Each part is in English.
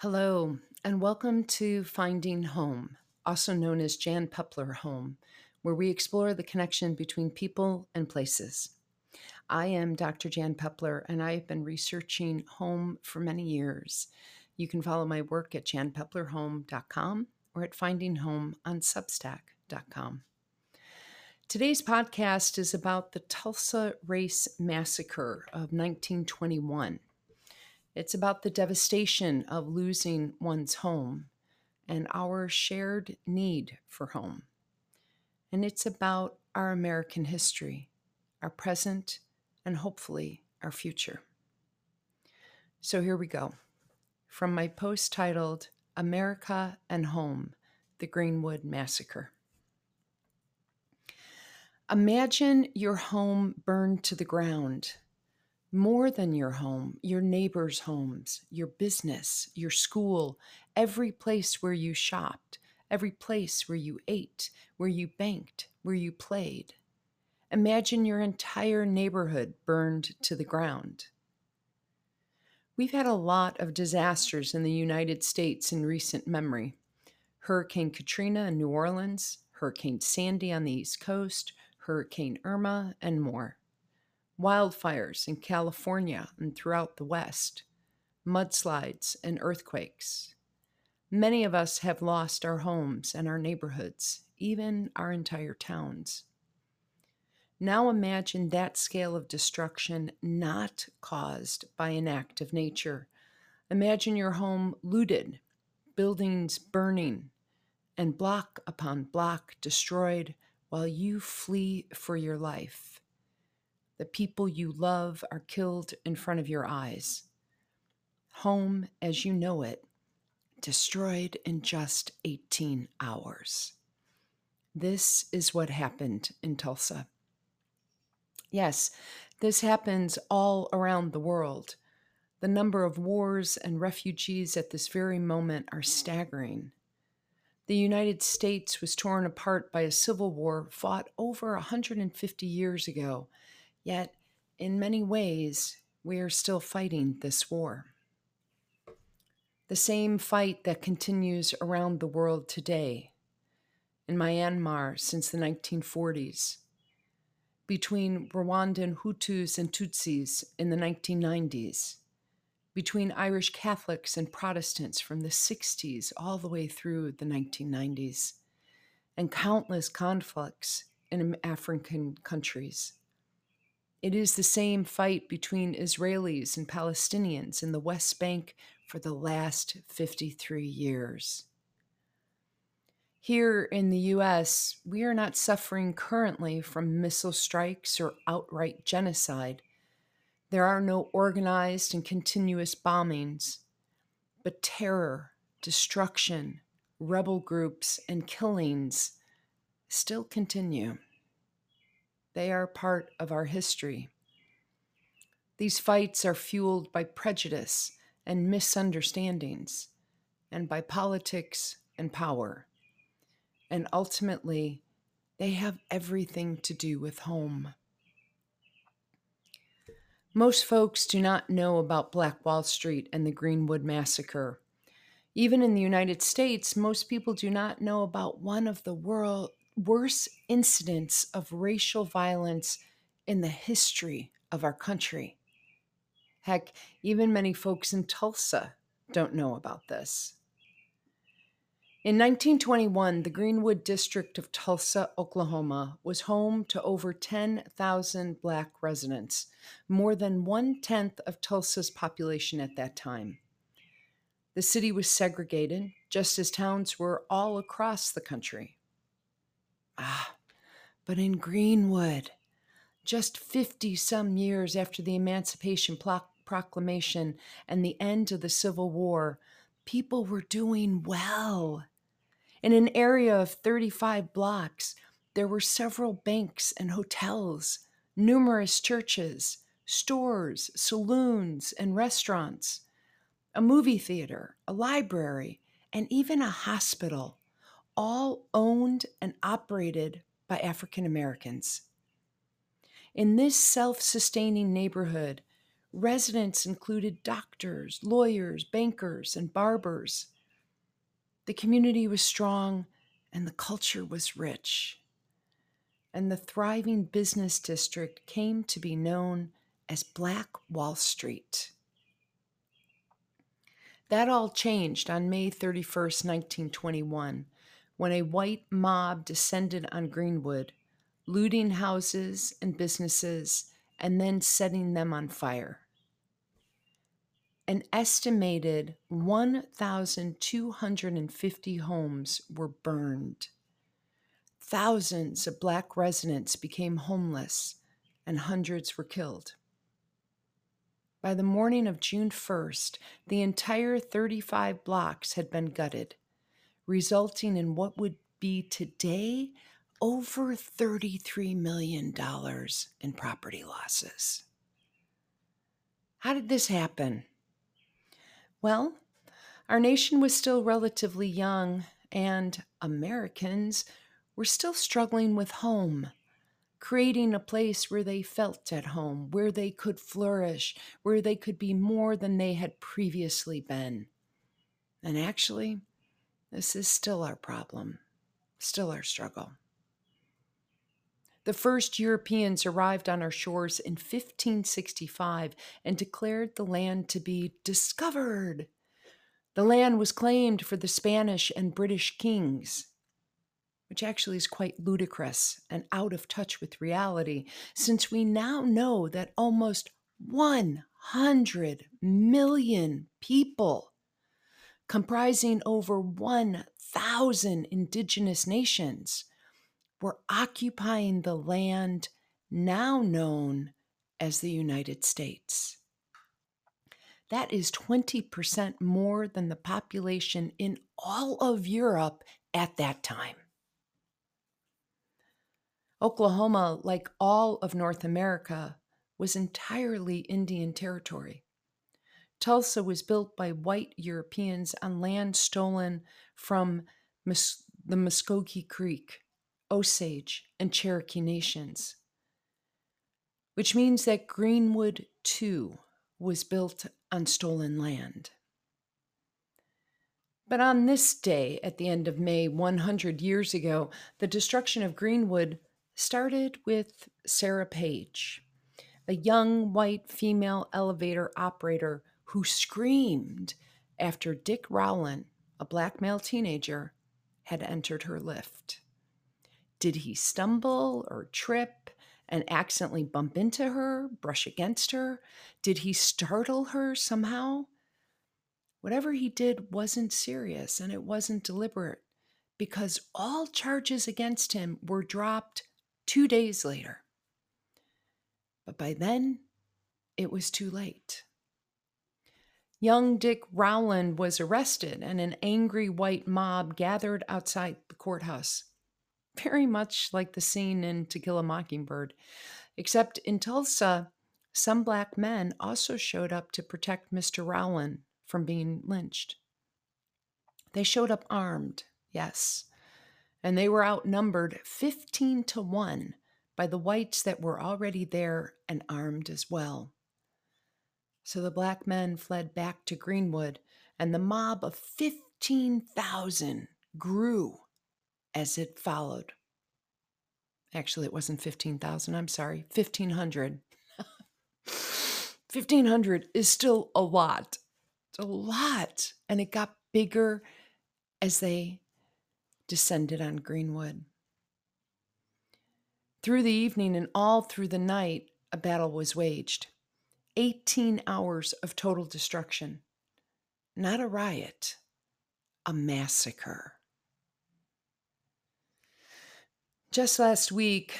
Hello, and welcome to Finding Home, also known as Jan Peppler Home, where we explore the connection between people and places. I am Dr. Jan Peppler, and I have been researching home for many years. You can follow my work at janpepplerhome.com or at findinghome on substack.com. Today's podcast is about the Tulsa Race Massacre of 1921. It's about the devastation of losing one's home and our shared need for home. And it's about our American history, our present, and hopefully our future. So here we go. From my post titled America and Home The Greenwood Massacre. Imagine your home burned to the ground more than your home, your neighbors' homes, your business, your school, every place where you shopped, every place where you ate, where you banked, where you played. Imagine your entire neighborhood burned to the ground. We've had a lot of disasters in the United States in recent memory Hurricane Katrina in New Orleans, Hurricane Sandy on the East Coast, Hurricane Irma, and more wildfires in California and throughout the West, mudslides and earthquakes. Many of us have lost our homes and our neighborhoods, even our entire towns. Now imagine that scale of destruction not caused by an act of nature. Imagine your home looted, buildings burning, and block upon block destroyed while you flee for your life. The people you love are killed in front of your eyes. Home as you know it, destroyed in just 18 hours. This is what happened in Tulsa. Yes, this happens all around the world. The number of wars and refugees at this very moment are staggering. The United States was torn apart by a civil war fought over 150 years ago Yet, in many ways, we are still fighting this war. The same fight that continues around the world today, in Myanmar since the 1940s, between Rwandan Hutus and Tutsis in the 1990s, between Irish Catholics and Protestants from the 60s all the way through the 1990s, and countless conflicts in African countries. It is the same fight between Israelis and Palestinians in the West Bank for the last 53 years. Here in the US, we are not suffering currently from missile strikes or outright genocide. There are no organized and continuous bombings, but terror, destruction, rebel groups, and killings still continue. They are part of our history. These fights are fueled by prejudice and misunderstandings, and by politics and power. And ultimately, they have everything to do with home. Most folks do not know about Black Wall Street and the Greenwood Massacre. Even in the United States, most people do not know about one of the world, worst incidents of racial violence in the history of our country. Heck, even many folks in Tulsa don't know about this. In 1921, the Greenwood District of Tulsa, Oklahoma, was home to over 10,000 Black residents, more than one tenth of Tulsa's population at that time. The city was segregated, just as towns were all across the country. Ah, but in Greenwood, just 50 some years after the Emancipation Proclamation and the end of the Civil War, people were doing well. In an area of 35 blocks, there were several banks and hotels, numerous churches, stores, saloons, and restaurants, a movie theater, a library, and even a hospital all owned and operated by African Americans. In this self sustaining neighborhood, Residents included doctors, lawyers, bankers, and barbers. The community was strong and the culture was rich. And the thriving business district came to be known as Black Wall Street. That all changed on May 31st, 1921, when a white mob descended on Greenwood, looting houses and businesses and then setting them on fire. An estimated 1,250 homes were burned. Thousands of black residents became homeless and hundreds were killed. By the morning of June 1st, the entire 35 blocks had been gutted, resulting in what would be today over $33 million in property losses. How did this happen? Well, our nation was still relatively young, and Americans were still struggling with home, creating a place where they felt at home, where they could flourish, where they could be more than they had previously been. And actually, this is still our problem, still our struggle. The first Europeans arrived on our shores in 1565 and declared the land to be discovered. The land was claimed for the Spanish and British kings, which actually is quite ludicrous and out of touch with reality, since we now know that almost 100 million people, comprising over 1,000 indigenous nations, were occupying the land now known as the United States. That is 20% more than the population in all of Europe at that time. Oklahoma, like all of North America, was entirely Indian territory. Tulsa was built by white Europeans on land stolen from Mus- the Muskogee Creek Osage, and Cherokee nations, which means that Greenwood, too, was built on stolen land. But on this day, at the end of May 100 years ago, the destruction of Greenwood started with Sarah Page, a young white female elevator operator who screamed after Dick Rowland, a black male teenager, had entered her lift. Did he stumble or trip and accidentally bump into her, brush against her? Did he startle her somehow? Whatever he did wasn't serious and it wasn't deliberate because all charges against him were dropped two days later. But by then, it was too late. Young Dick Rowland was arrested, and an angry white mob gathered outside the courthouse very much like the scene in To Kill a Mockingbird, except in Tulsa, some black men also showed up to protect Mr. Rowland from being lynched. They showed up armed, yes, and they were outnumbered 15 to 1 by the whites that were already there and armed as well. So the black men fled back to Greenwood, and the mob of 15,000 grew as it followed. Actually, it wasn't 15,000, I'm sorry, 1,500. 1,500 is still a lot. It's a lot. And it got bigger as they descended on Greenwood. Through the evening and all through the night, a battle was waged. 18 hours of total destruction. Not a riot, a massacre. Just last week,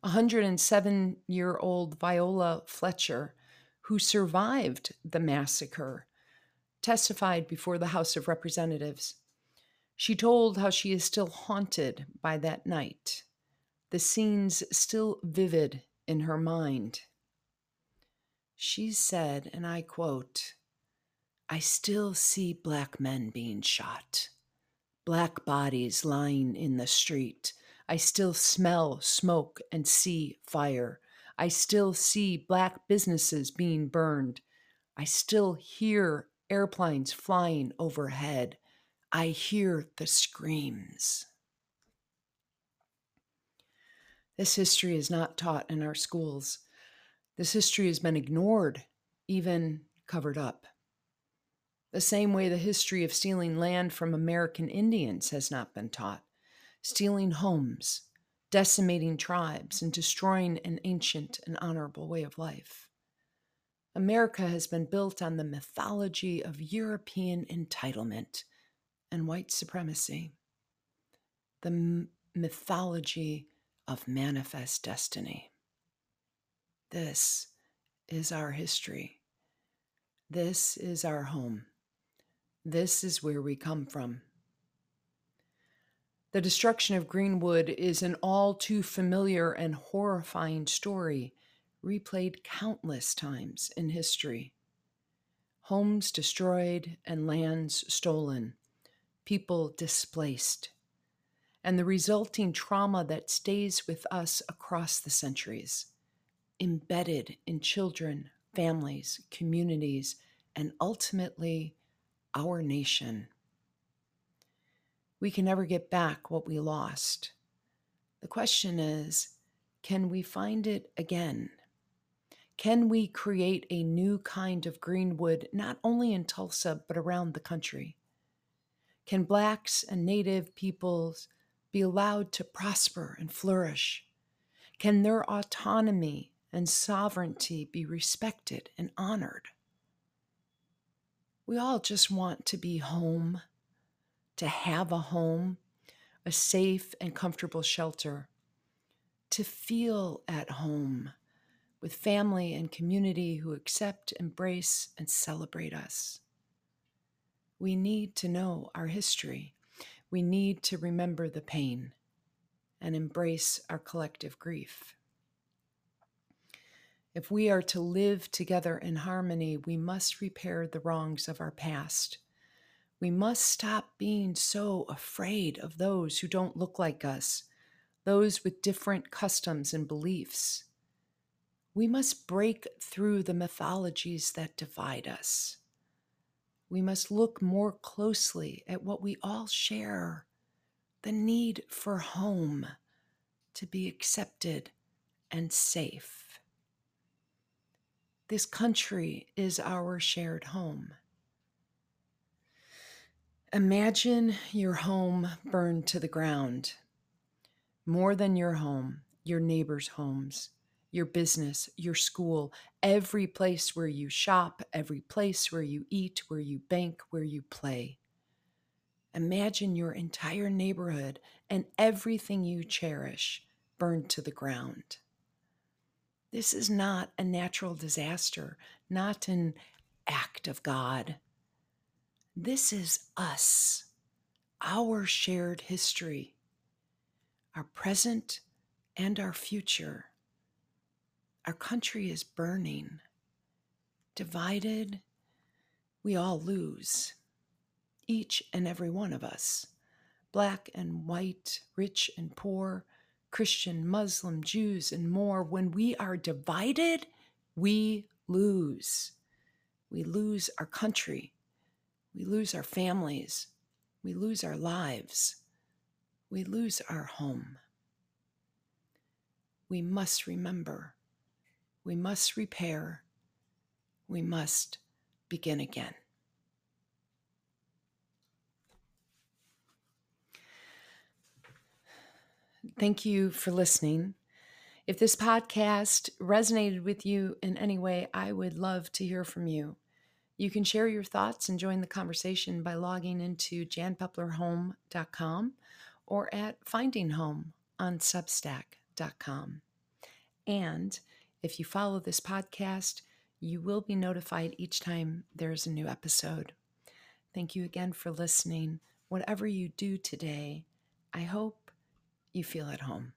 107 year old Viola Fletcher, who survived the massacre, testified before the House of Representatives. She told how she is still haunted by that night, the scenes still vivid in her mind. She said, and I quote, I still see black men being shot, black bodies lying in the street I still smell smoke and see fire. I still see black businesses being burned. I still hear airplanes flying overhead. I hear the screams. This history is not taught in our schools. This history has been ignored, even covered up. The same way the history of stealing land from American Indians has not been taught, stealing homes, decimating tribes, and destroying an ancient and honorable way of life. America has been built on the mythology of European entitlement and white supremacy, the mythology of manifest destiny. This is our history. This is our home. This is where we come from. The destruction of Greenwood is an all too familiar and horrifying story, replayed countless times in history. Homes destroyed and lands stolen, people displaced, and the resulting trauma that stays with us across the centuries, embedded in children, families, communities, and ultimately our nation. We can never get back what we lost. The question is can we find it again? Can we create a new kind of greenwood, not only in Tulsa, but around the country? Can Blacks and Native peoples be allowed to prosper and flourish? Can their autonomy and sovereignty be respected and honored? We all just want to be home, to have a home, a safe and comfortable shelter, to feel at home with family and community who accept, embrace, and celebrate us. We need to know our history. We need to remember the pain and embrace our collective grief. If we are to live together in harmony, we must repair the wrongs of our past. We must stop being so afraid of those who don't look like us, those with different customs and beliefs. We must break through the mythologies that divide us. We must look more closely at what we all share the need for home, to be accepted and safe. This country is our shared home. Imagine your home burned to the ground. More than your home, your neighbors' homes, your business, your school, every place where you shop, every place where you eat, where you bank, where you play. Imagine your entire neighborhood and everything you cherish burned to the ground. This is not a natural disaster, not an act of God. This is us, our shared history, our present and our future. Our country is burning. Divided, we all lose, each and every one of us, black and white, rich and poor, Christian, Muslim, Jews, and more, when we are divided, we lose. We lose our country. We lose our families. We lose our lives. We lose our home. We must remember. We must repair. We must begin again. Thank you for listening. If this podcast resonated with you in any way, I would love to hear from you. You can share your thoughts and join the conversation by logging into janpepplerhome.com or at findinghome on substack.com. And if you follow this podcast, you will be notified each time there's a new episode. Thank you again for listening. Whatever you do today, I hope you feel at home.